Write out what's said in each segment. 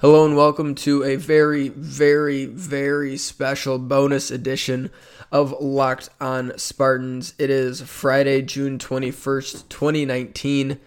Hello and welcome to a very, very, very special bonus edition of Locked on Spartans. It is Friday, June 21st, 2019,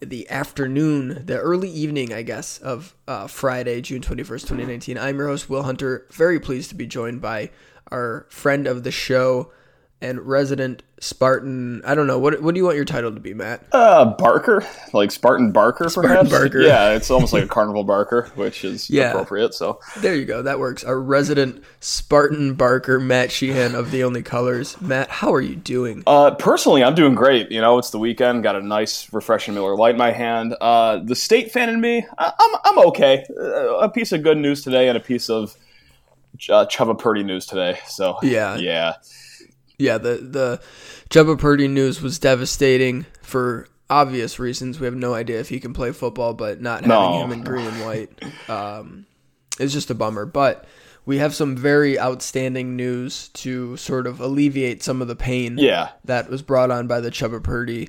the afternoon, the early evening, I guess, of uh, Friday, June 21st, 2019. I'm your host, Will Hunter. Very pleased to be joined by our friend of the show, and resident Spartan. I don't know what. What do you want your title to be, Matt? Uh, Barker, like Spartan Barker, Spartan perhaps. Barker. Yeah, it's almost like a carnival Barker, which is Yeah. appropriate. So, There you go. That works. Our resident Spartan Barker, Matt Sheehan of the Only Colors. Matt, how are you doing? uh, personally, I'm doing great. You know, it's the weekend. Got a nice, refreshing Miller Lite in my hand. Uh, the state fan in me, I- I'm I'm okay. Uh, a piece of good news today, and a piece of uh, Chubba Purdy news today. So, Yeah. yeah, Yeah, the the Chubba Purdy news was devastating for obvious reasons. We have no idea if he can play football, but not having No. him in green and white um, is just a bummer. But we have some very outstanding news to sort of alleviate some of the pain yeah. that was brought on by the Chubba Purdy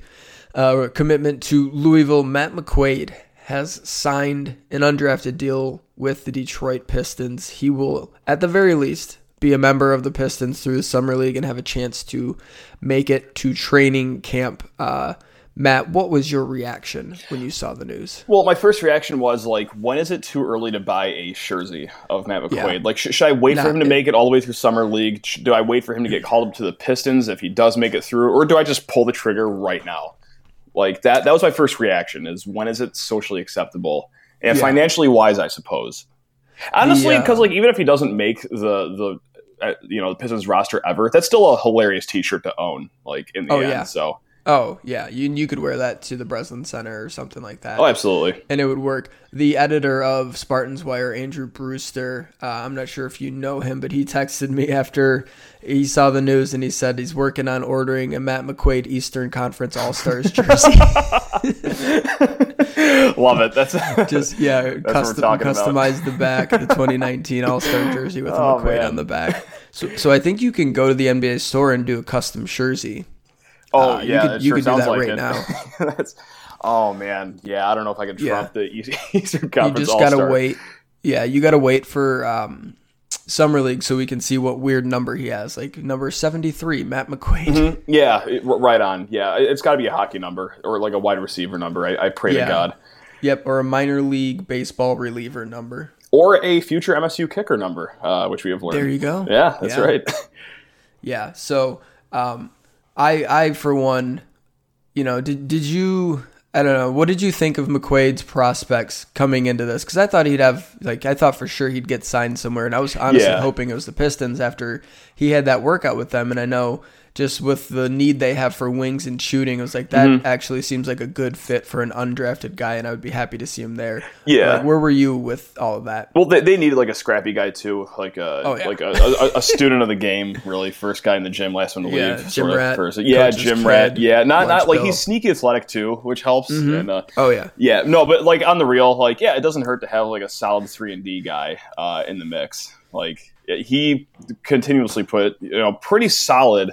uh, commitment to Louisville. Matt McQuaid has signed an undrafted deal with the Detroit Pistons. He will, at the very least, be a member of the Pistons through the summer league and have a chance to make it to training camp. Uh, Matt, what was your reaction when you saw the news? Well, my first reaction was like, when is it too early to buy a jersey of Matt McQuaid? Yeah. Like, sh- should I wait for Not him to it. make it all the way through summer league? Do I wait for him to get called up to the Pistons if he does make it through, or do I just pull the trigger right now? Like that. That was my first reaction. Is when is it socially acceptable and Yeah. financially wise? I suppose. Honestly, The, uh, because like even if he doesn't make the the you know the Pistons roster ever, that's still a hilarious T-shirt to own. Like in the Oh, end, yeah. so Oh, yeah, you, you could wear that to the Breslin Center or something like that. oh, absolutely. and it would work. The editor of Spartans Wire, Andrew Brewster, uh, I'm not sure if you know him, but he texted me after he saw the news and he said he's working on ordering a Matt McQuaid Eastern Conference All Stars jersey. Love it. That's Just yeah, what custom, we're talking about. customize the back, the 2019 All Star jersey with a Oh, McQuaid man. on the back. So, so I think you can go to the NBA store and do a custom jersey. Oh Uh, you yeah, could- you sure could do that like right it. now. That's, oh man, yeah. I don't know if I could Yeah. trump the East- Eastern You Conference. just gotta wait. Yeah, you gotta wait for um, summer league so we can see what weird number he has. Like number 73, Matt McQuaid. Mhm. Yeah, it- right on. Yeah, it- it's got to be a hockey number or like a wide receiver number. I, I pray Yeah. to God, Yep, or a minor league baseball reliever number. or a future MSU kicker number, uh, which we have learned. There you go. Yeah, that's Yeah. right. Yeah. So, um, I, I for one, you know, did did you? I don't know. What did you think of McQuaid's prospects coming into this? Because I thought he'd have, like, I thought for sure he'd get signed somewhere, and I was honestly Yeah. hoping it was the Pistons after he had that workout with them. And I know just with the need they have for wings and shooting, it was like that Mm-hmm. actually seems like a good fit for an undrafted guy, and I would be happy to see him there. Yeah. Like, where were you with all of that? Well, they, they needed like a scrappy guy too, like a Oh, yeah. like a, a, a student of the game, really. First guy in the gym, last one to Yeah, leave. gym rat, person. Yeah, gym rat. Yeah, not not like bill. he's sneaky athletic too, which helps. And uh, Oh yeah. yeah, no, but like on the real, like yeah, it doesn't hurt to have like a solid three and D guy uh, in the mix. Like he continuously put you know pretty solid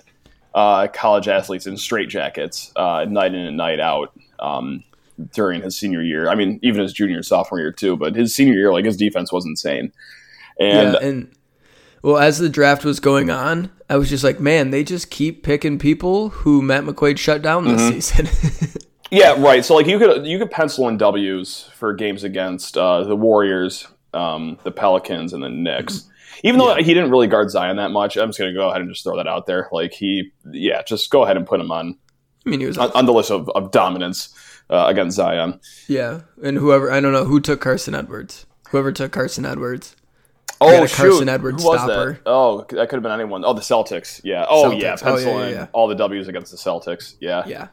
uh, college athletes in straight jackets, uh, night in and night out. Um, during his senior year, I mean, even his junior and sophomore year too. But his senior year, like his defense was insane. And yeah, and well, as the draft was going on, I was just like, man, they just keep picking people who Matt McQuaid shut down this Mm-hmm. season. Yeah, right. So like you could you could pencil in W's for games against uh, the Warriors, um, the Pelicans, and the Knicks. Even though he didn't really guard Zion that much, I'm just gonna go ahead and just throw that out there. Like he, yeah, just go ahead and put him on I mean, he was on, on the list of, of dominance uh, against Zion. yeah, and whoever I don't know who took Carson Edwards. Whoever took Carson Edwards. Oh got shoot, Carson Edwards who was stopper. that? Oh, that could have been anyone. Oh, the Celtics. Yeah. Oh yeah, penciling Oh, yeah, yeah, yeah. all the W's against the Celtics. Yeah. Yeah.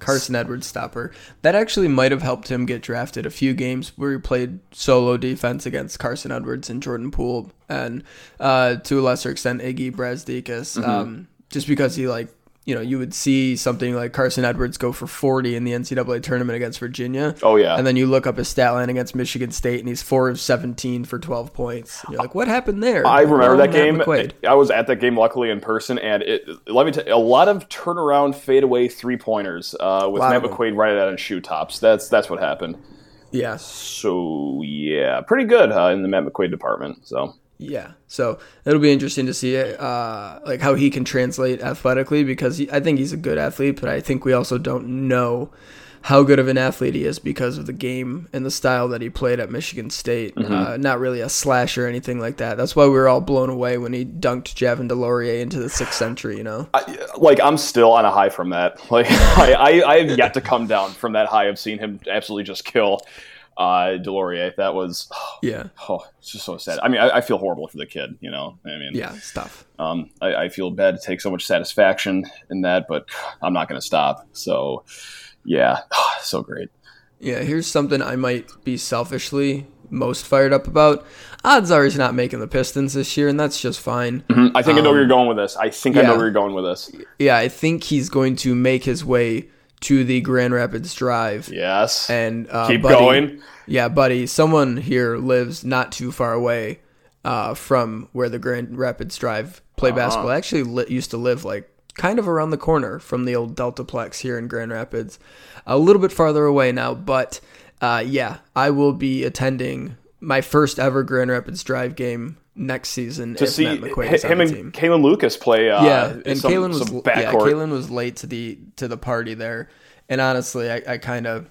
Carson Edwards stopper. That actually might have helped him get drafted a few games where he played solo defense against Carson Edwards and Jordan Poole and uh, to a lesser extent Iggy Brazdeikis. Mm-hmm. Um, just because he like you know, you would see something like Carson Edwards go for 40 in the NCAA tournament against Virginia. Oh yeah. And then you look up his stat line against Michigan State, and he's four of 17 for 12 points. And you're like, what happened there? I remember Oh, that game. McQuaid. I was at that game luckily in person, and it let me tell you, a lot of turnaround fadeaway three pointers uh, with Matt. McQuaid right out on shoe tops. That's that's what happened. Yeah. So yeah, pretty good uh, in the Matt McQuaid department. So Yeah, so it'll be interesting to see uh, like how he can translate athletically because he, I think he's a good athlete, but I think we also don't know how good of an athlete he is because of the game and the style that he played at Michigan State. Uh, not really a slash or anything like that. That's why we were all blown away when he dunked Javin DeLaurier into the sixth century. You know? I, like I'm still on a high from that. Like I, I, I have yet to come down from that high of seeing him absolutely just kill uh, DeLaurier. That was oh, Yeah, oh, it's just so sad. I mean, I, I feel horrible for the kid. You know, I mean, yeah, stuff. Um, I, I feel bad to take so much satisfaction in that, but I'm not going to stop. So, yeah, so great. Yeah, here's something I might be selfishly most fired up about. Odds are he's not making the Pistons this year, and that's just fine. Mhm. I think I know where you're going with this. I think I know Um, where you're going with this. Yeah, I think he's going to make his way to the Grand Rapids Drive. Yes. And uh, Keep buddy- going. Yeah, buddy, someone here lives not too far away uh, from where the Grand Rapids Drive play Uh-huh. basketball. I actually li- used to live like kind of around the corner from the old Deltaplex here in Grand Rapids. A little bit farther away now, but uh, yeah, I will be attending my first ever Grand Rapids Drive game next season To if see Matt McQuaid him and team. Kalin Lucas play. Uh, yeah, and some, Kalin was yeah. Kalin was late to the to the party there, and honestly, I, I kind of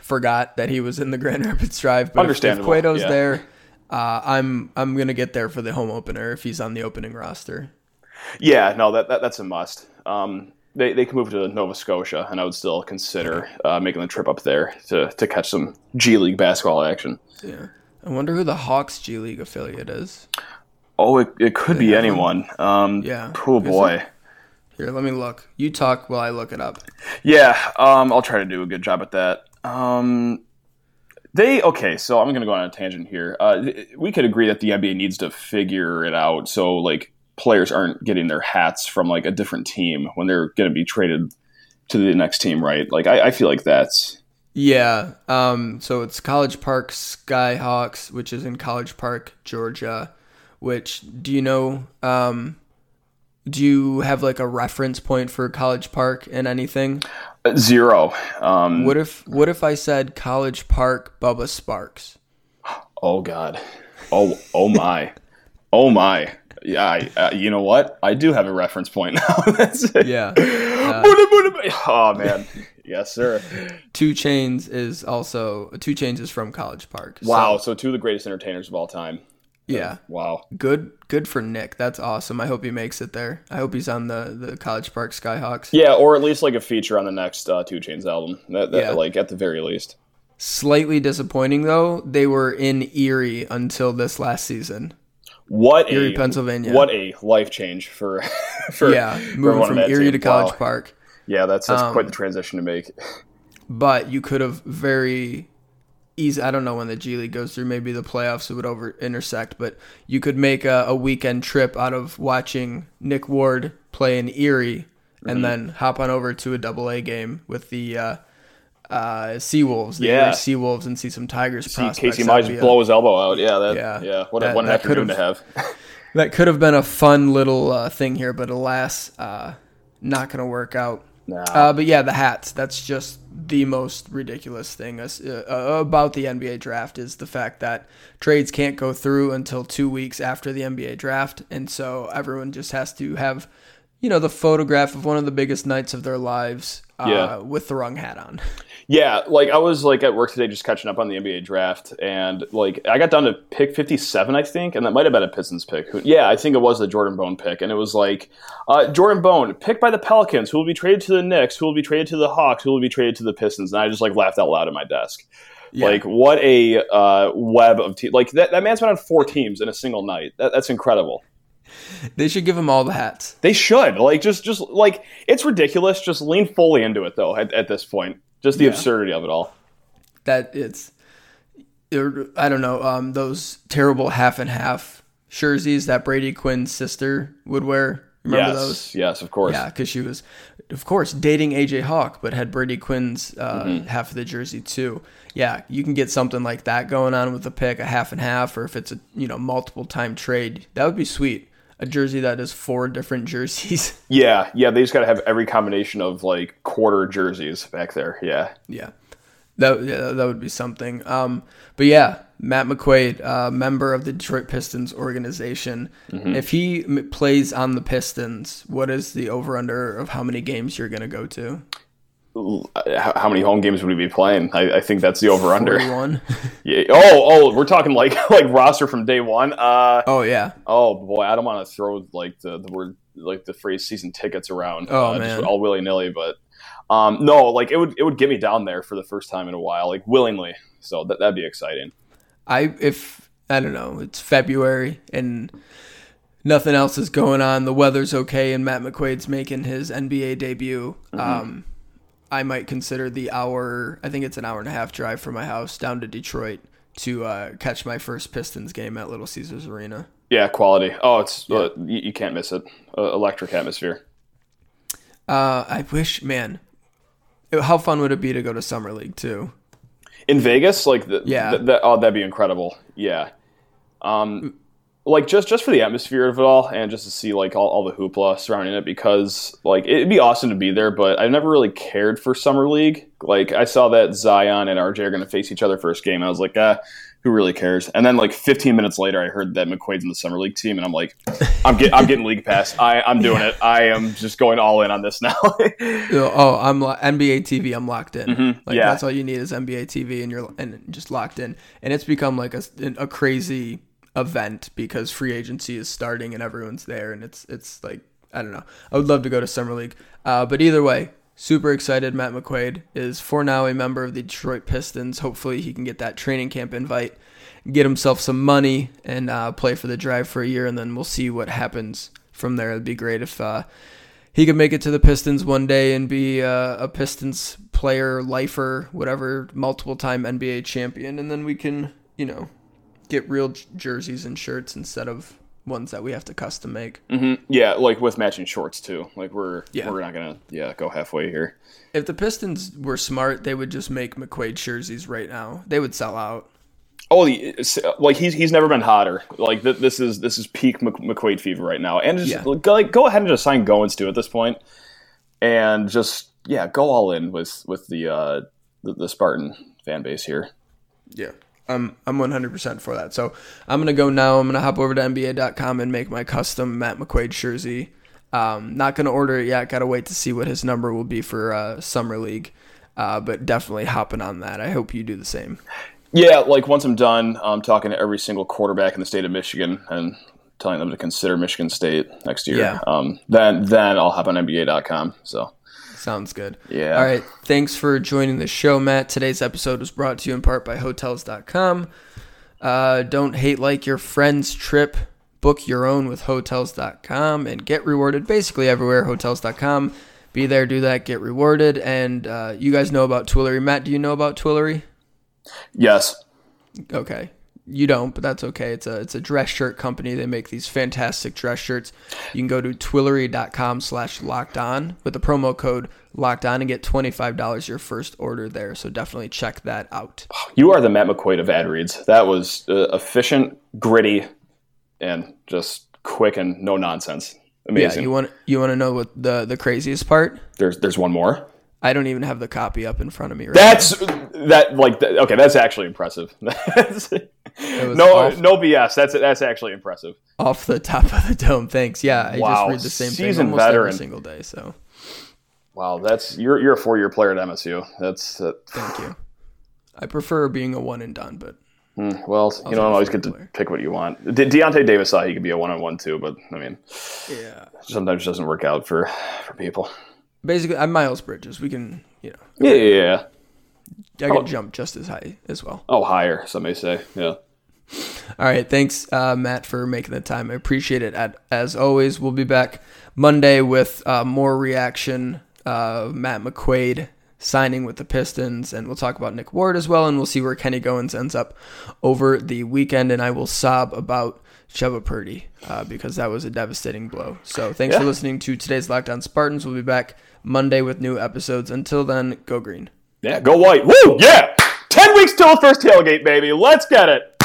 forgot that he was in the Grand Rapids Drive. But if- Understandable, If Cueto's yeah. there, uh, I'm I'm gonna get there for the home opener if he's on the opening roster. Yeah, no, that, that that's a must. Um, they, they can move to Nova Scotia, and I would still consider uh, making the trip up there to, to catch some G League basketball action. Yeah, I wonder who the Hawks G League affiliate is. Oh, it, it could be anyone. Um, Yeah. Oh Is boy. Here, let me look. You talk while I look it up. Yeah. Um, I'll try to do a good job at that. Um, they okay. So I'm going to go on a tangent here. Uh, we could agree that the NBA needs to figure it out so like players aren't getting their hats from like a different team when they're going to be traded to the next team, right? Like I, I feel like that's Yeah. Um. So it's College Park Skyhawks, which is in College Park, Georgia. Which do you know? Um. Do you have like a reference point for College Park and anything? zero. Um, What if What if I said College Park Bubba Sparxxx? Oh God. Oh oh my. oh my. Yeah. I, uh, you know what? I do have a reference point now. Yeah. oh man. Yes, sir. 2 Chainz is also 2 Chainz is from College Park. So, Wow. So two of the greatest entertainers of all time. yeah. Wow. Good. Good for Nick. That's awesome. I hope he makes it there. I hope he's on the the College Park Skyhawks. Yeah, or at least like a feature on the next uh, 2 Chainz album. That, that Yeah. like at the very least. Slightly disappointing though. They were in Erie until this last season. What Erie, a Pennsylvania. what a life change for for yeah, for moving everyone from Erie team. to College Wow. Park. Yeah, that's that's Um, quite the transition to make. But you could have very easy. I don't know when the G League goes through. Maybe the playoffs would over intersect, but you could make a, a weekend trip out of watching Nick Ward play in Erie, Mm-hmm. and then hop on over to a Double A game with the uh, uh, Seawolves, the Yeah. Seawolves, and see some Tigers See. Casey Mize a- blow his elbow out. Yeah, that, Yeah. yeah, What, a That- what an that could afternoon to have. That could have been a fun little uh, thing here, but alas, uh, not going to work out. Nah. Uh, but yeah, the hats. That's just the most ridiculous thing uh, uh, about the NBA draft is the fact that trades can't go through until two weeks after the NBA draft, and so everyone just has to have, you know, the photograph of one of the biggest nights of their lives uh, Yeah. with the wrong hat on. Yeah, like I was like at work today just catching up on the NBA draft and like I got down to pick 57 I think and that might have been a Pistons pick. Yeah, I think it was the Jordan Bone pick and it was like uh, Jordan Bone picked by the Pelicans who will be traded to the Knicks, who will be traded to the Hawks, who will be traded to the Pistons and I just like laughed out loud at my desk. Yeah. Like what a uh, web of te- like that, that man's been on four teams in a single night. That, that's incredible. They should give him all the hats. They should like just just like it's ridiculous. Just lean fully into it though. At, at this point, just the Yeah. absurdity of it all. that it's er, I don't know um, those terrible half and half jerseys that Brady Quinn's sister would wear. Remember yes, those? yes, of course. Yeah, because she was, of course, dating AJ Hawk, but had Brady Quinn's uh, Mm-hmm. half of the jersey too. Yeah, you can get something like that going on with a pick, a half and half, or if it's a you know multiple time trade, that would be sweet. A jersey that is four different jerseys. Yeah, yeah. They just got to have every combination of like quarter jerseys back there. Yeah, yeah. That yeah, that would be something. Um, but yeah, Matt McQuaid, uh, member of the Detroit Pistons organization. Mm-hmm. If he m- plays on the Pistons, what is the over under of how many games you're going to go to? How many home games would we be playing? I, I think that's the over under. 41? Yeah. Oh, oh, we're talking like like roster from day one. Uh, oh yeah. oh boy, I don't want to throw like the, the word like the phrase season tickets around. Oh, uh, man. just all willy nilly, but um, no, like it would it would get me down there for the first time in a while, like willingly. So that that'd be exciting. I if I don't know, it's February and nothing else is going on. The weather's okay, and Matt McQuaid's making his NBA debut. Um, I might consider the hour. I think it's an hour and a half drive from my house down to Detroit to uh, catch my first Pistons game at Little Caesars Arena. Yeah, quality. Oh, it's uh, you, you can't miss it. Uh, electric atmosphere. Uh, I wish, man. How fun would it be to go to summer league too? in Vegas, like the, Yeah. th- that, oh, that'd be incredible. Yeah, um, like just just for the atmosphere of it all, and just to see like all, all the hoopla surrounding it, because like it'd be awesome to be there. But I never really cared for summer league. Like I saw that Zion and RJ are going to face each other first game, and I was like, ah. Who really cares? And then, like 15 minutes later, I heard that McQuaid's in the summer league team, and I'm like, "I'm getting, I'm getting league pass. I, I'm doing it. I am just going all in on this now." Oh, I'm lo- NBA TV. I'm locked in. Like Mm-hmm. yeah. that's all you need is NBA TV, and you're and just locked in. And it's become like a, a crazy event because free agency is starting and everyone's there, and it's it's like I don't know. I would love to go to summer league, uh, but either way, super excited. Matt McQuaid is for now a member of the Detroit Pistons. Hopefully, he can get that training camp invite, get himself some money, and uh, play for the drive for a year, and then we'll see what happens from there. It'd be great if. Uh, he could make it to the Pistons one day and be uh, a Pistons player, lifer, whatever, multiple time NBA champion, and then we can, you know, get real j- jerseys and shirts instead of ones that we have to custom make. hmm Yeah, like with matching shorts too. Like we're Yeah. we're not gonna yeah go halfway here. If the Pistons were smart, they would just make McQuaid jerseys right now. They would sell out. Oh, like he's he's never been hotter. Like th- this is this is peak Mc- McQuaid fever right now. And just Yeah. go, like go ahead and just sign Goins to at this point. point, and just yeah go all in with with the uh the, the Spartan fan base here. Yeah. I'm I'm 100% for that. So I'm going to go now. I'm going to hop over to NBA.com and make my custom Matt McQuaid jersey. Um, not going to order it yet. Got to wait to see what his number will be for uh, Summer League. Uh, but definitely hopping on that. I hope you do the same. Yeah, like once I'm done, I'm talking to every single quarterback in the state of Michigan and telling them to consider Michigan State next year. Yeah. Um, then then I'll hop on NBA.com. So Sounds good. Yeah. All right. Thanks for joining the show, Matt. Today's episode was brought to you in part by Hotels.com. Uh, don't hate like your friend's trip. Book your own with Hotels.com and get rewarded basically everywhere. Hotels.com. Be there, do that, get rewarded. And uh, you guys know about Twillory. Matt, do you know about Twillory? yes, Okay. You don't, but that's okay. It's a it's a dress shirt company. They make these fantastic dress shirts. You can go to twillory.com slash locked on with the promo code locked on and get twenty five dollars your first order there. So definitely check that out. you are the Matt McQuaid of ad reads. That was uh, efficient, gritty, and just quick and no nonsense. Amazing. Yeah, you want you want to know what the the craziest part? there's there's one more. I don't even have the copy up in front of me right That's that like okay. That's actually impressive. No off- no BS. That's that's actually impressive. off the top of the dome. Thanks. Yeah, I Wow, just read the same thing seasoned almost every single day. So Wow, that's you're you're a four year player at MSU. That's uh, thank you. I prefer being a one and done, but hmm, well, you don't always get to player. pick what you want. De- Deyonta Davis thought he could be a one on one too, but I mean, yeah. sometimes it doesn't work out for for people. Basically, I'm Miles Bridges. We can, you know, Yeah, yeah, yeah. I can Oh. jump just as high as well. Oh, higher. Some may say. Yeah. All right, thanks, uh, Matt, for making the time. I appreciate it. As always, we'll be back Monday with uh, more reaction. Uh, Matt McQuaid signing with the Pistons, and we'll talk about Nick Ward as well, and we'll see where Kenny Goins ends up over the weekend. And I will sob about Chubba Purdy uh, because that was a devastating blow. So thanks for listening to today's Locked on Spartans. We'll be back Monday with new episodes. Until then, go green. Yeah. Go white. Woo. Yeah. Ten weeks till the first tailgate, baby. Let's get it.